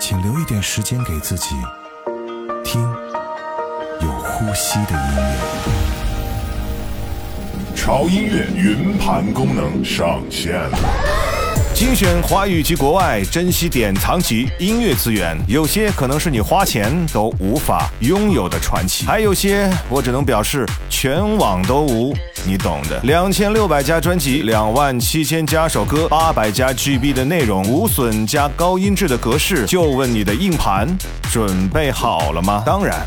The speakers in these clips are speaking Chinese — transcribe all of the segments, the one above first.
请留一点时间给自己，听有呼吸的音乐。潮音乐云盘功能上线了。精选华语及国外珍稀典藏级音乐资源，有些可能是你花钱都无法拥有的传奇，还有些我只能表示全网都无，你懂的。两千六百加专辑，两万七千加首歌，八百加 GB 的内容，无损加高音质的格式，就问你的硬盘准备好了吗？当然。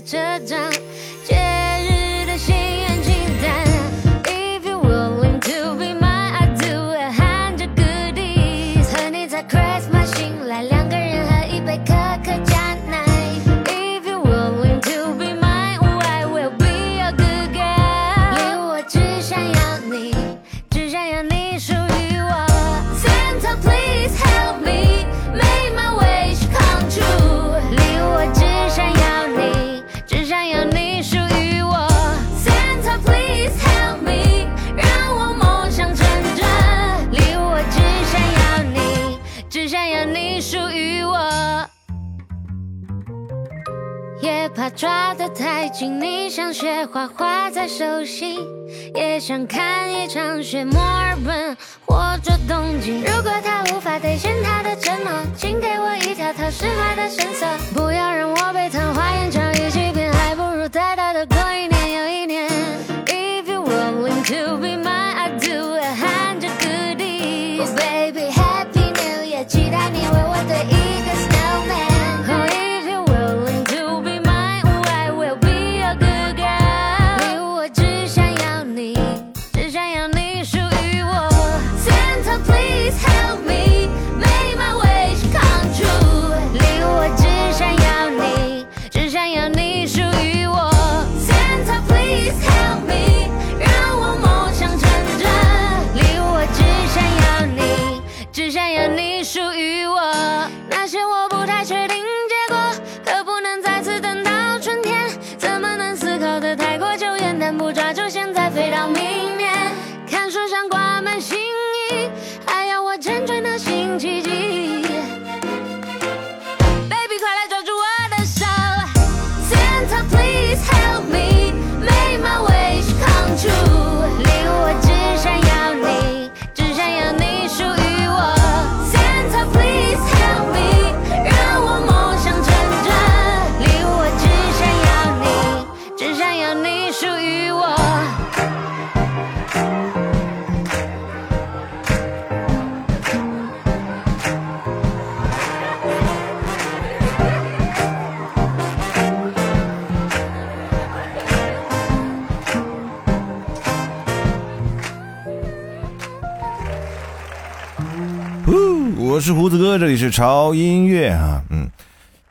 这张抓得太紧，你像雪花画在手心，也想看一场雪，墨尔本或者东京。如果他无法兑现他的承诺，请给我一条他释怀的绳索，不要让我被昙花言巧一起骗，还不如呆呆的我是胡子哥，这里是潮音乐啊，嗯，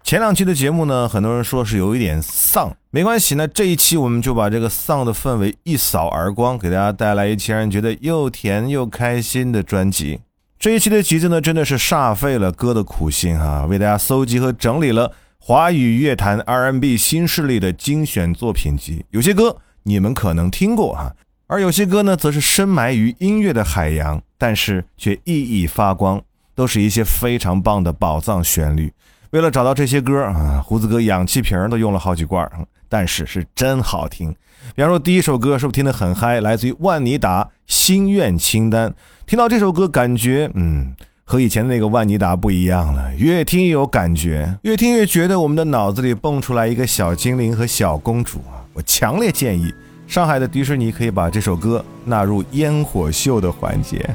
前两期的节目呢，很多人说是有一点丧，没关系，那这一期我们就把这个丧的氛围一扫而光，给大家带来一期让人觉得又甜又开心的专辑。这一期的集子呢，真的是煞费了哥的苦心哈，为大家搜集和整理了华语乐坛 R&B 新势力的精选作品集。有些歌你们可能听过哈，而有些歌呢，则是深埋于音乐的海洋，但是却熠熠发光，都是一些非常棒的宝藏旋律。为了找到这些歌啊，胡子哥氧气瓶都用了好几罐，但是是真好听。比方说第一首歌是不是听得很嗨？来自于万妮达《心愿清单》。听到这首歌，感觉嗯，和以前的那个万妮达不一样了。越听越有感觉，越听越觉得我们的脑子里蹦出来一个小精灵和小公主啊！我强烈建议上海的迪士尼可以把这首歌纳入烟火秀的环节。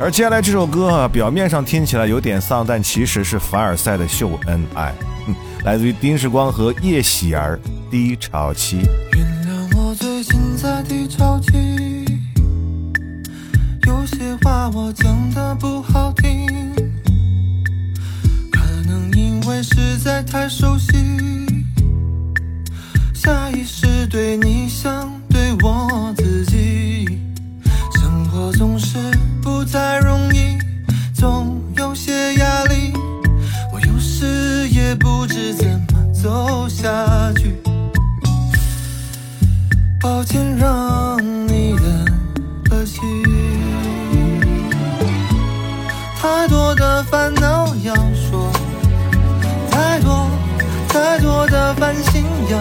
而接下来这首歌啊，表面上听起来有点丧，但其实是凡尔赛的秀恩爱，来自于丁世光和叶喜儿《低潮期》。原谅我最近在低潮期，有些话我讲的不好听，可能因为实在太熟悉，下意识对你像对我自己，太容易，总有些压力，我有时也不知怎么走下去。抱歉让你等了心，太多的烦恼要说，太多太多的烦心要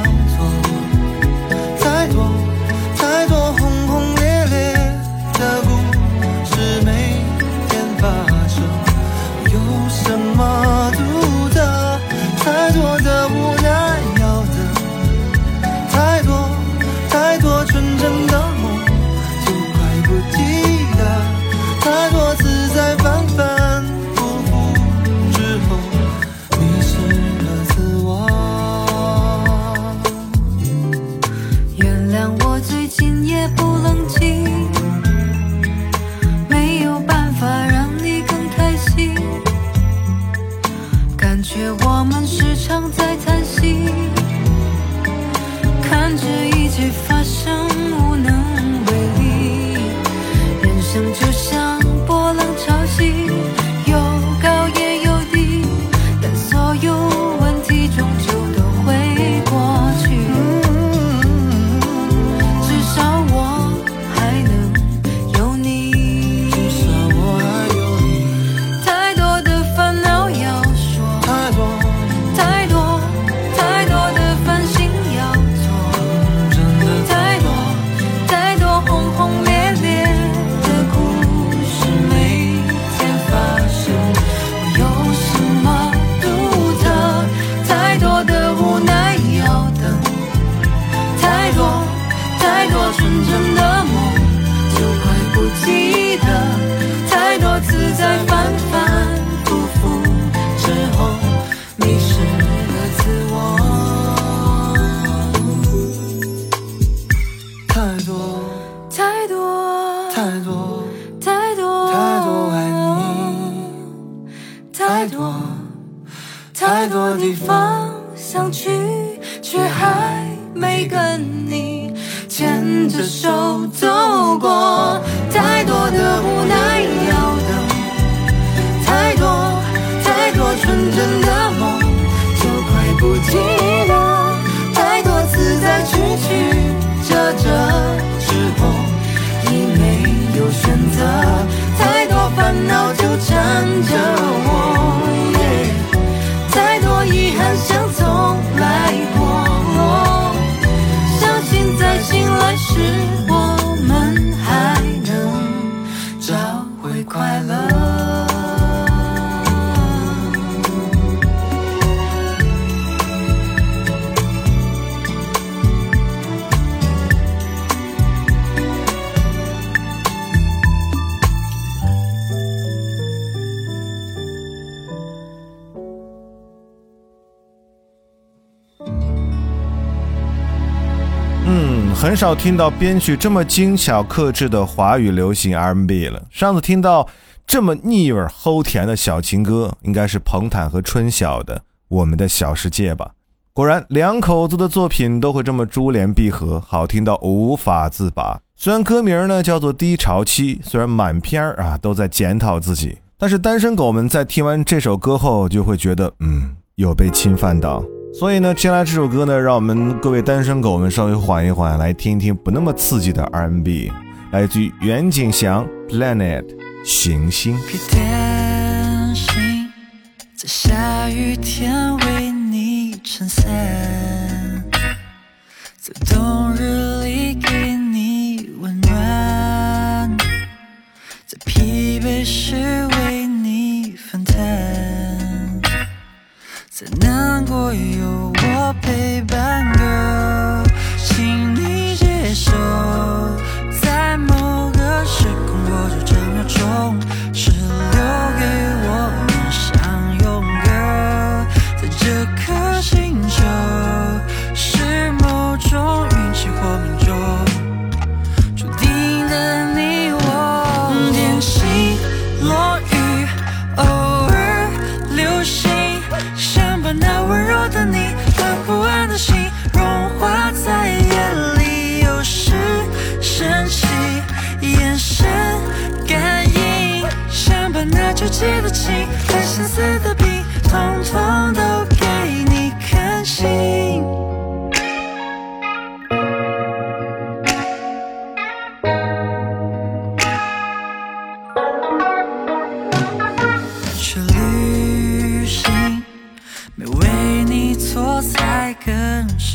少听到编曲这么精巧克制的华语流行 R&B 了。上次听到这么腻味齁甜的小情歌，应该是彭坦和春晓的《我们的小世界吧。果然，两口子的作品都会这么珠联璧合，好听到无法自拔。虽然歌名呢叫做《低潮期》，虽然满篇儿啊都在检讨自己，但是单身狗们在听完这首歌后就会觉得，嗯，有被侵犯到。所以呢，接下来这首歌呢，让我们各位单身狗们稍微缓一缓，来听一听不那么刺激的 R&B，来自于袁景祥《Planet》行星。在下雨天为你撑伞，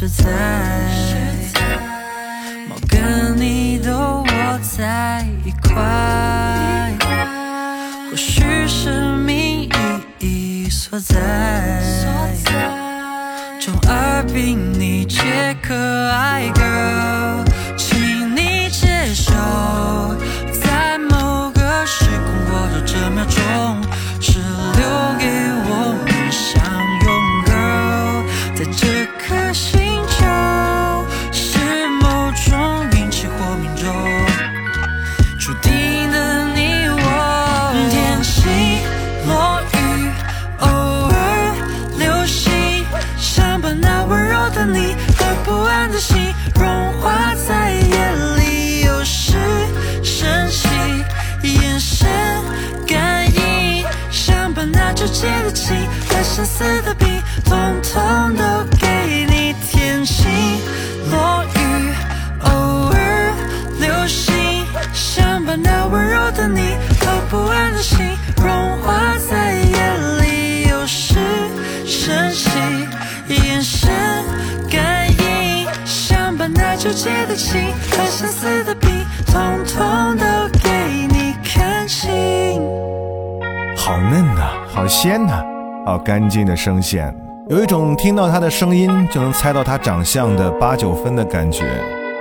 实在。猫跟你都窝在一块，或许是命意义所在。中二病你皆可爱，girl，和相思的病，统统都给你天晴落雨，偶尔流星，想把那温柔的你和不安的心融化在夜里，有时生气，眼神感应，想把那纠结的情和相思的病，统统都给你看清。好嫩呐、好鲜呐、好干净的声线，有一种听到他的声音就能猜到他长相的八九分的感觉。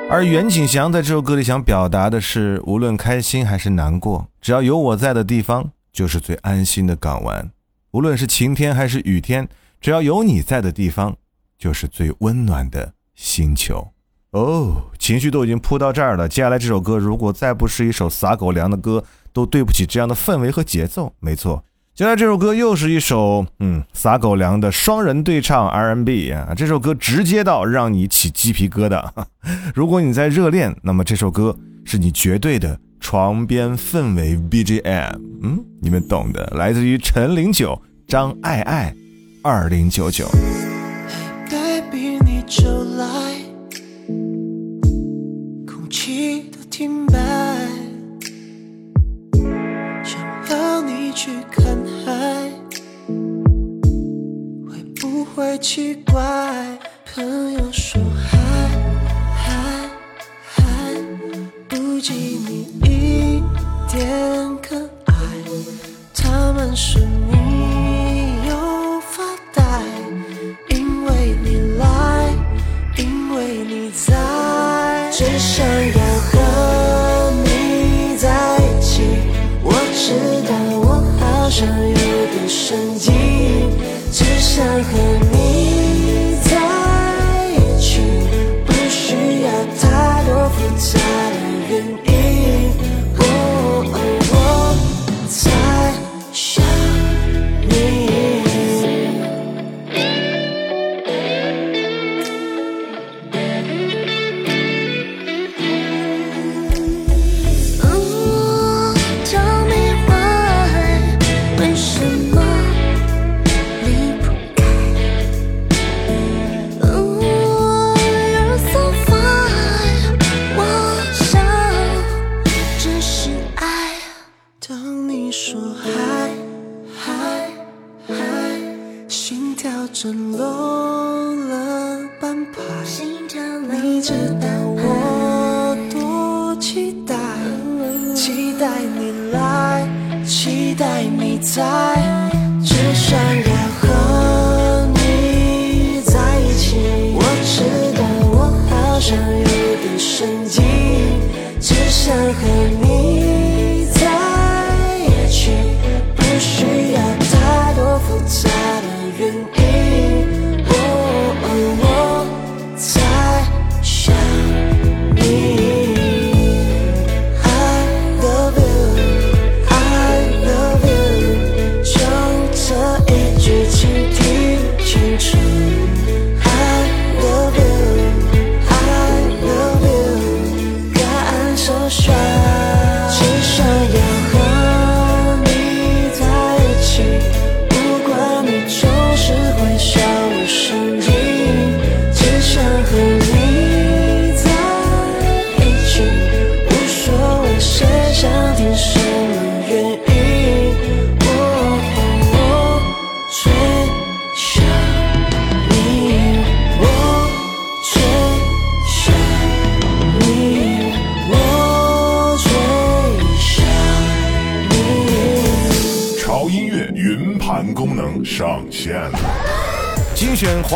而袁景祥在这首歌里想表达的是，无论开心还是难过，只要有我在的地方，就是最安心的港湾；无论是晴天还是雨天，只要有你在的地方，就是最温暖的星球。哦，情绪都已经扑到这儿了，接下来这首歌如果再不是一首撒狗粮的歌，都对不起这样的氛围和节奏。没错，接下来这首歌又是一首嗯撒狗粮的双人对唱 R&B 啊，这首歌直接到让你起鸡皮疙瘩。如果你在热恋，那么这首歌是你绝对的床边氛围 BGM。嗯，你们懂的，来自于陈零九、张爱爱，二零九九。baby，你来，空气都停摆，奇怪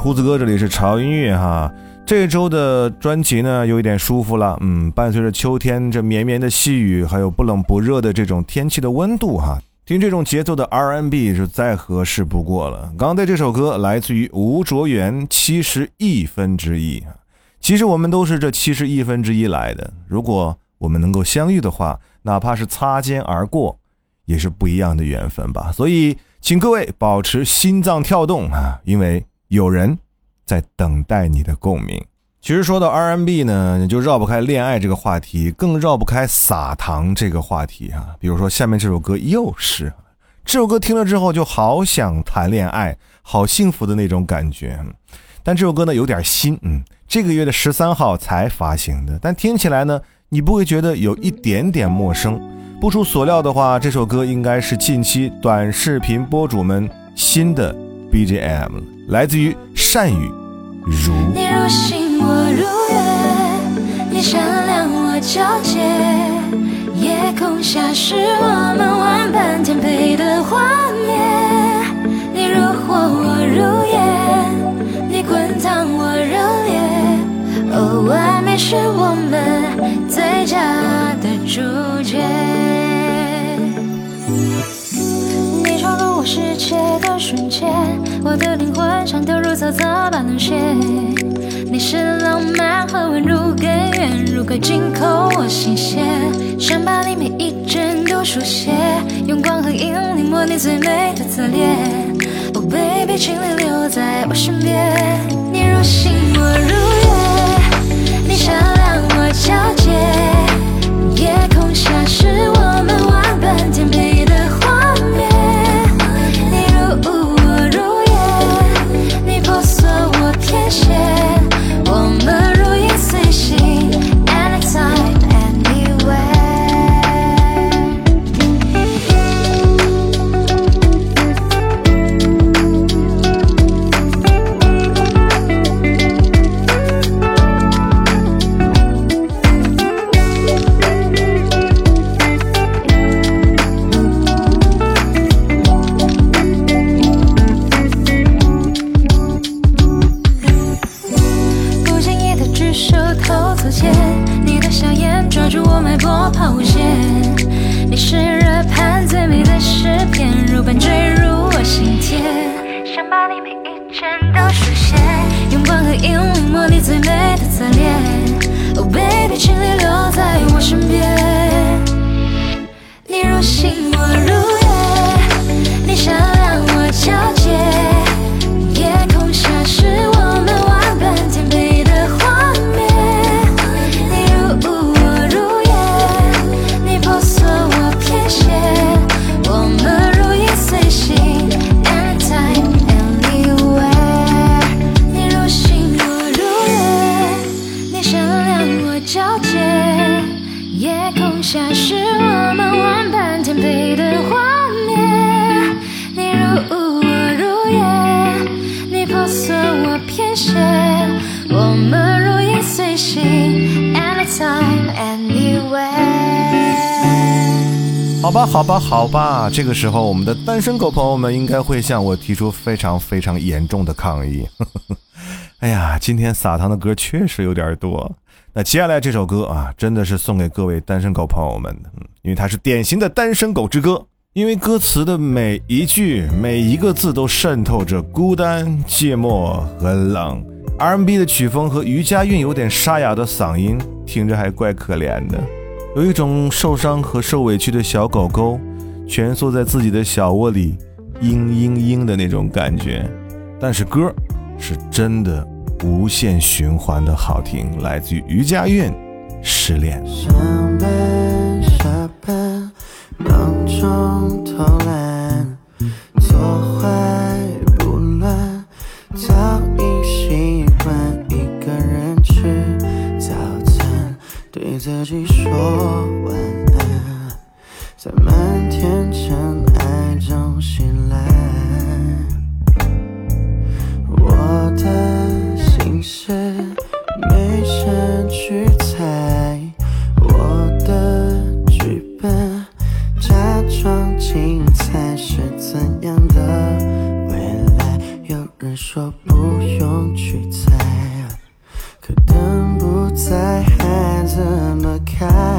胡子哥，这里是潮音乐哈。这周的专辑呢，有一点舒服了，嗯，伴随着秋天这绵绵的细雨，还有不冷不热的这种天气的温度哈，听这种节奏的 R&B 是再合适不过了。刚才这首歌来自于吴卓源，七十亿分之一其实我们都是这七十亿分之一来的，如果我们能够相遇的话，哪怕是擦肩而过，也是不一样的缘分吧。所以。请各位保持心脏跳动啊，因为有人在等待你的共鸣。其实说到 R&B 呢，你就绕不开恋爱这个话题，更绕不开撒糖这个话题啊。比如说下面这首歌又是，这首歌听了之后就好想谈恋爱，好幸福的那种感觉。但这首歌呢有点新，嗯，这个月的十三号才发行的，但听起来呢，你不会觉得有一点点陌生。不出所料的话，这首歌应该是近期短视频博主们新的 BGM，了来自于善宇如。你如星我如月，你闪亮我皎洁，夜空下是我们万般天配的画面。你如火我如烟，你滚烫我热烈，哦，完美是我们最佳的主世界的瞬间，我的灵魂像投入草草般冷血。你是浪漫和温柔根源，如果进口我心弦，想把你每一帧都书写，用光和影临摹你最美的侧脸。Oh baby，请你留在我身边。你如星，我如月，你闪亮，我皎洁，夜空下是我们万般天配最美的侧脸。Oh baby 请你留在我身边。你如星我如吧，好吧，好吧，这个时候我们的单身狗朋友们应该会向我提出非常非常严重的抗议。哎呀，今天撒糖的歌确实有点多。那接下来这首歌啊，真的是送给各位单身狗朋友们的，因为它是典型的单身狗之歌。因为歌词的每一句、每一个字都渗透着孤单、寂寞和冷。R&B 的曲风和余佳韵有点沙哑的嗓音，听着还怪可怜的。有一种受伤和受委屈的小狗狗，蜷缩在自己的小窝里，嘤嘤嘤的那种感觉。但是歌是真的无限循环的好听，来自于余佳韵，《失恋》。上班下班，忙中偷懒，可灯不在还怎么开。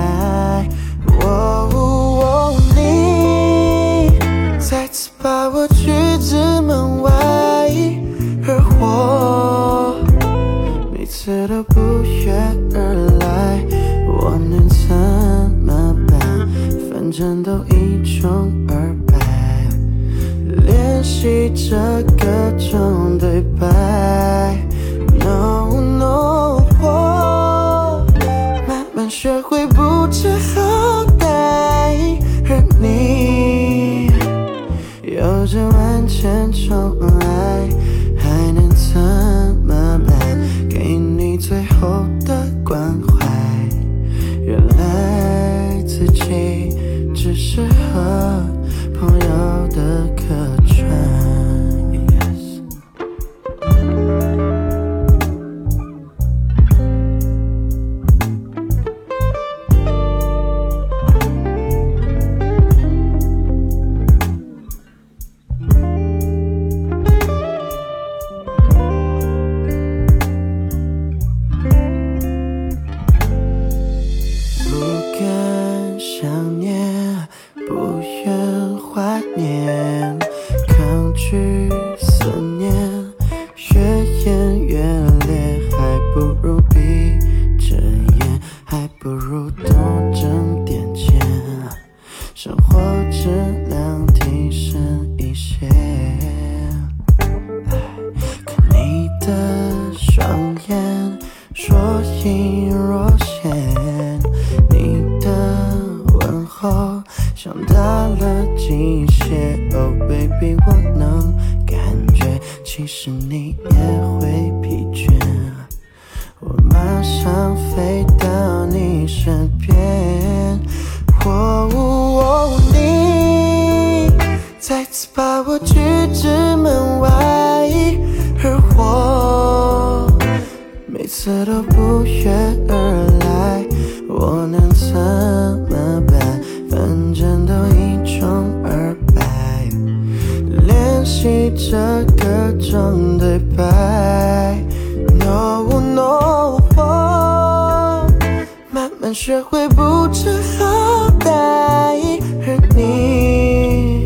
学会不知好歹，而你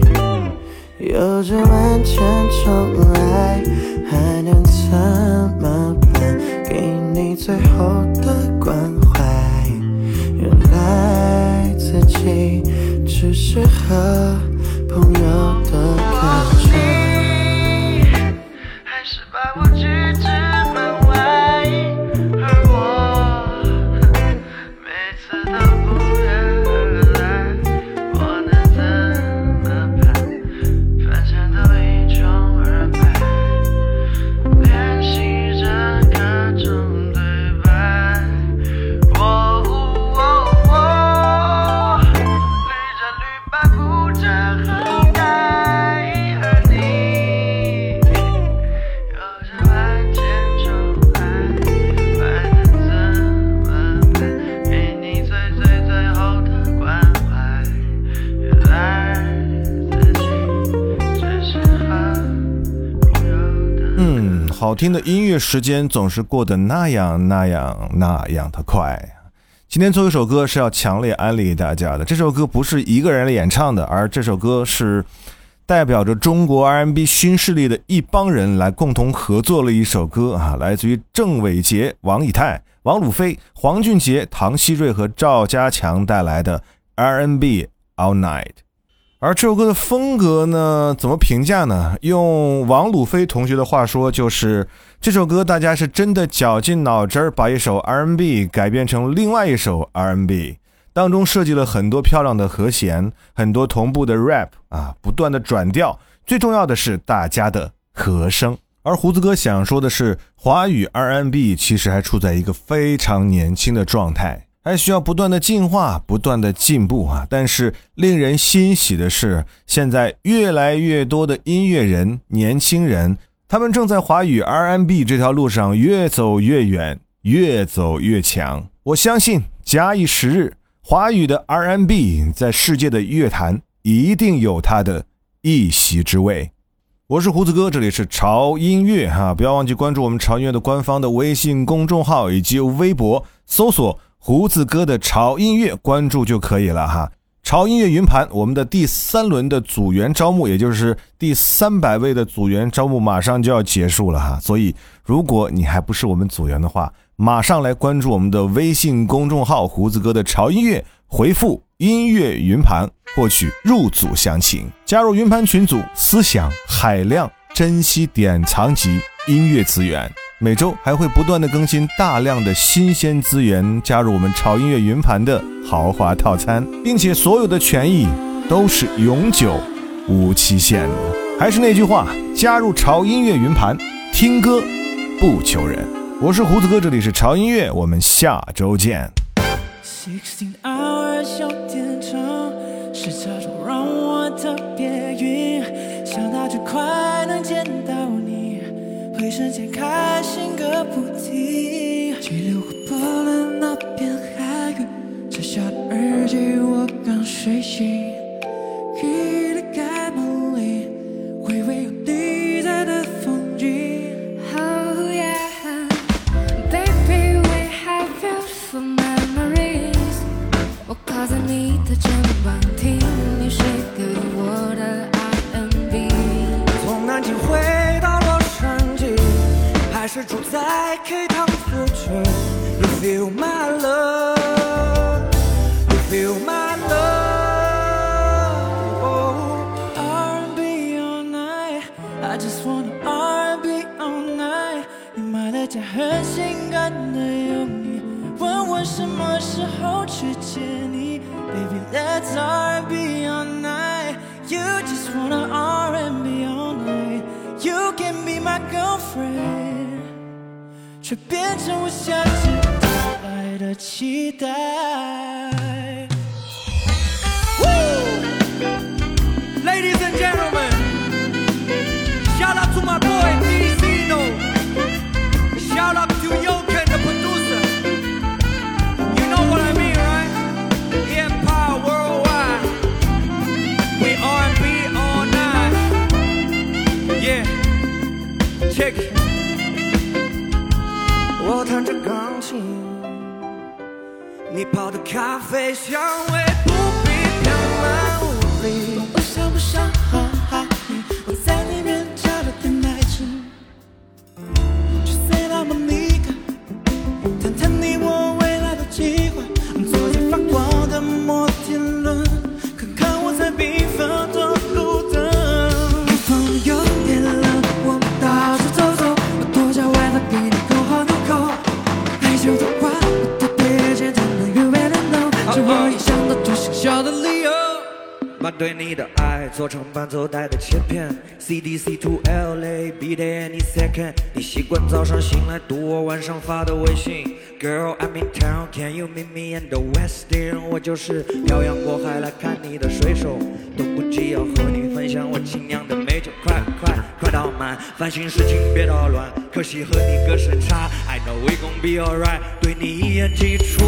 有着万千宠爱，还能怎么办？给你。最后的关怀，原来自己只适合好听的音乐时间总是过得那样那样那样的快。今天最后一首歌是要强烈安利给大家的，这首歌不是一个人来演唱的，而这首歌是代表着中国 R&B 新势力的一帮人来共同合作了一首歌啊，来自于郑伟杰、王以太、王鲁飞、黄俊杰、唐希瑞和赵家强带来的 R&B All Night。而这首歌的风格呢，怎么评价呢？用王鲁飞同学的话说，就是这首歌大家是真的绞尽脑汁儿把一首 R&B 改编成另外一首 R&B，当中设计了很多漂亮的和弦，很多同步的 rap 啊，不断的转调，最重要的是大家的和声。而胡子哥想说的是，华语 R&B 其实还处在一个非常年轻的状态。还需要不断的进化，不断的进步啊！但是令人欣喜的是，现在越来越多的音乐人、年轻人，他们正在华语 R&B 这条路上越走越远，越走越强。我相信，假以时日，华语的 R&B 在世界的乐坛一定有它的一席之位。我是胡子哥，这里是潮音乐哈，不要忘记关注我们潮音乐的官方的微信公众号以及微博，搜索。胡子哥的潮音乐，关注就可以了哈。潮音乐云盘，我们的第三轮的组员招募，也就是第三百位的组员招募，马上就要结束了哈。所以，如果你还不是我们组员的话，马上来关注我们的微信公众号“胡子哥的潮音乐”，回复“音乐云盘”获取入组详情，加入云盘群组，思想海量，珍惜典藏级音乐资源。每周还会不断的更新大量的新鲜资源，加入我们潮音乐云盘的豪华套餐，并且所有的权益都是永久、无期限的。还是那句话，加入潮音乐云盘，听歌不求人。我是胡子哥，这里是潮音乐，我们下周见。Sixteen hours 小电厂，是这种让我特别晕，想到最快能见到你。一瞬间开心个不停。激流划破了那片海域，摘下了耳机我刚睡醒，上发的微信，Girl I'm in town. Can you meet me in the Westin？我就是漂洋过海来看你的水手，等不及要和你分享我精酿的美酒，快快快倒满，烦心事情别捣乱，可惜和你隔时差，I know we gon' be alright，对你一言既出，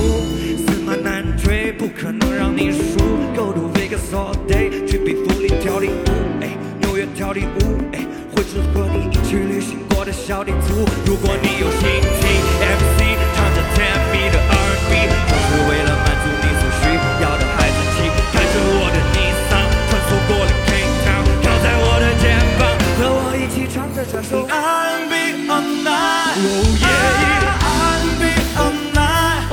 驷马难追，不可能让你输，Go to Vegas all day，去比弗利跳领舞，哎，纽约跳领舞，哎，会是和你一起旅行。过的小地图，如果你有心情 MC 唱着甜蜜的 R&B，就是为了满足你所需要的孩子气，开着我的尼桑，穿梭过了 Cape Town，靠在我的肩膀，和我一起唱着这首 R&B all night，哦耶，R&B all night，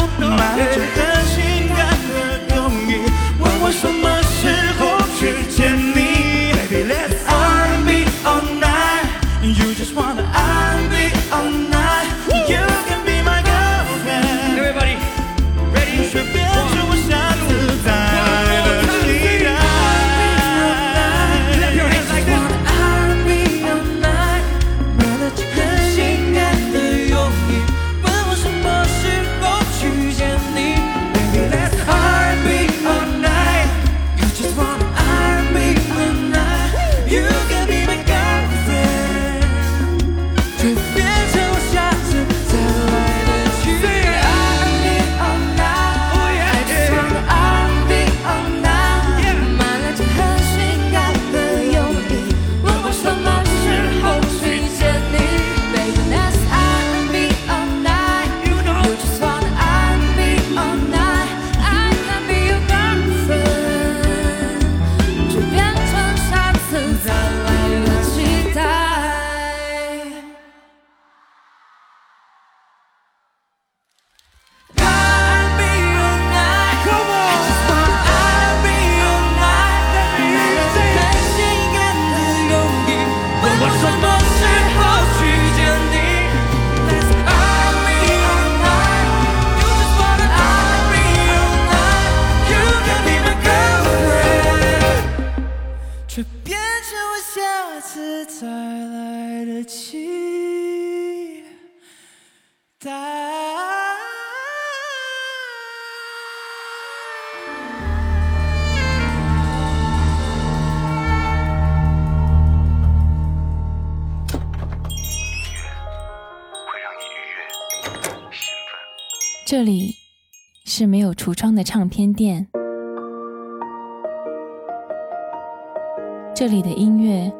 次再来得及。这里是没有橱窗的唱片店，这里的音乐。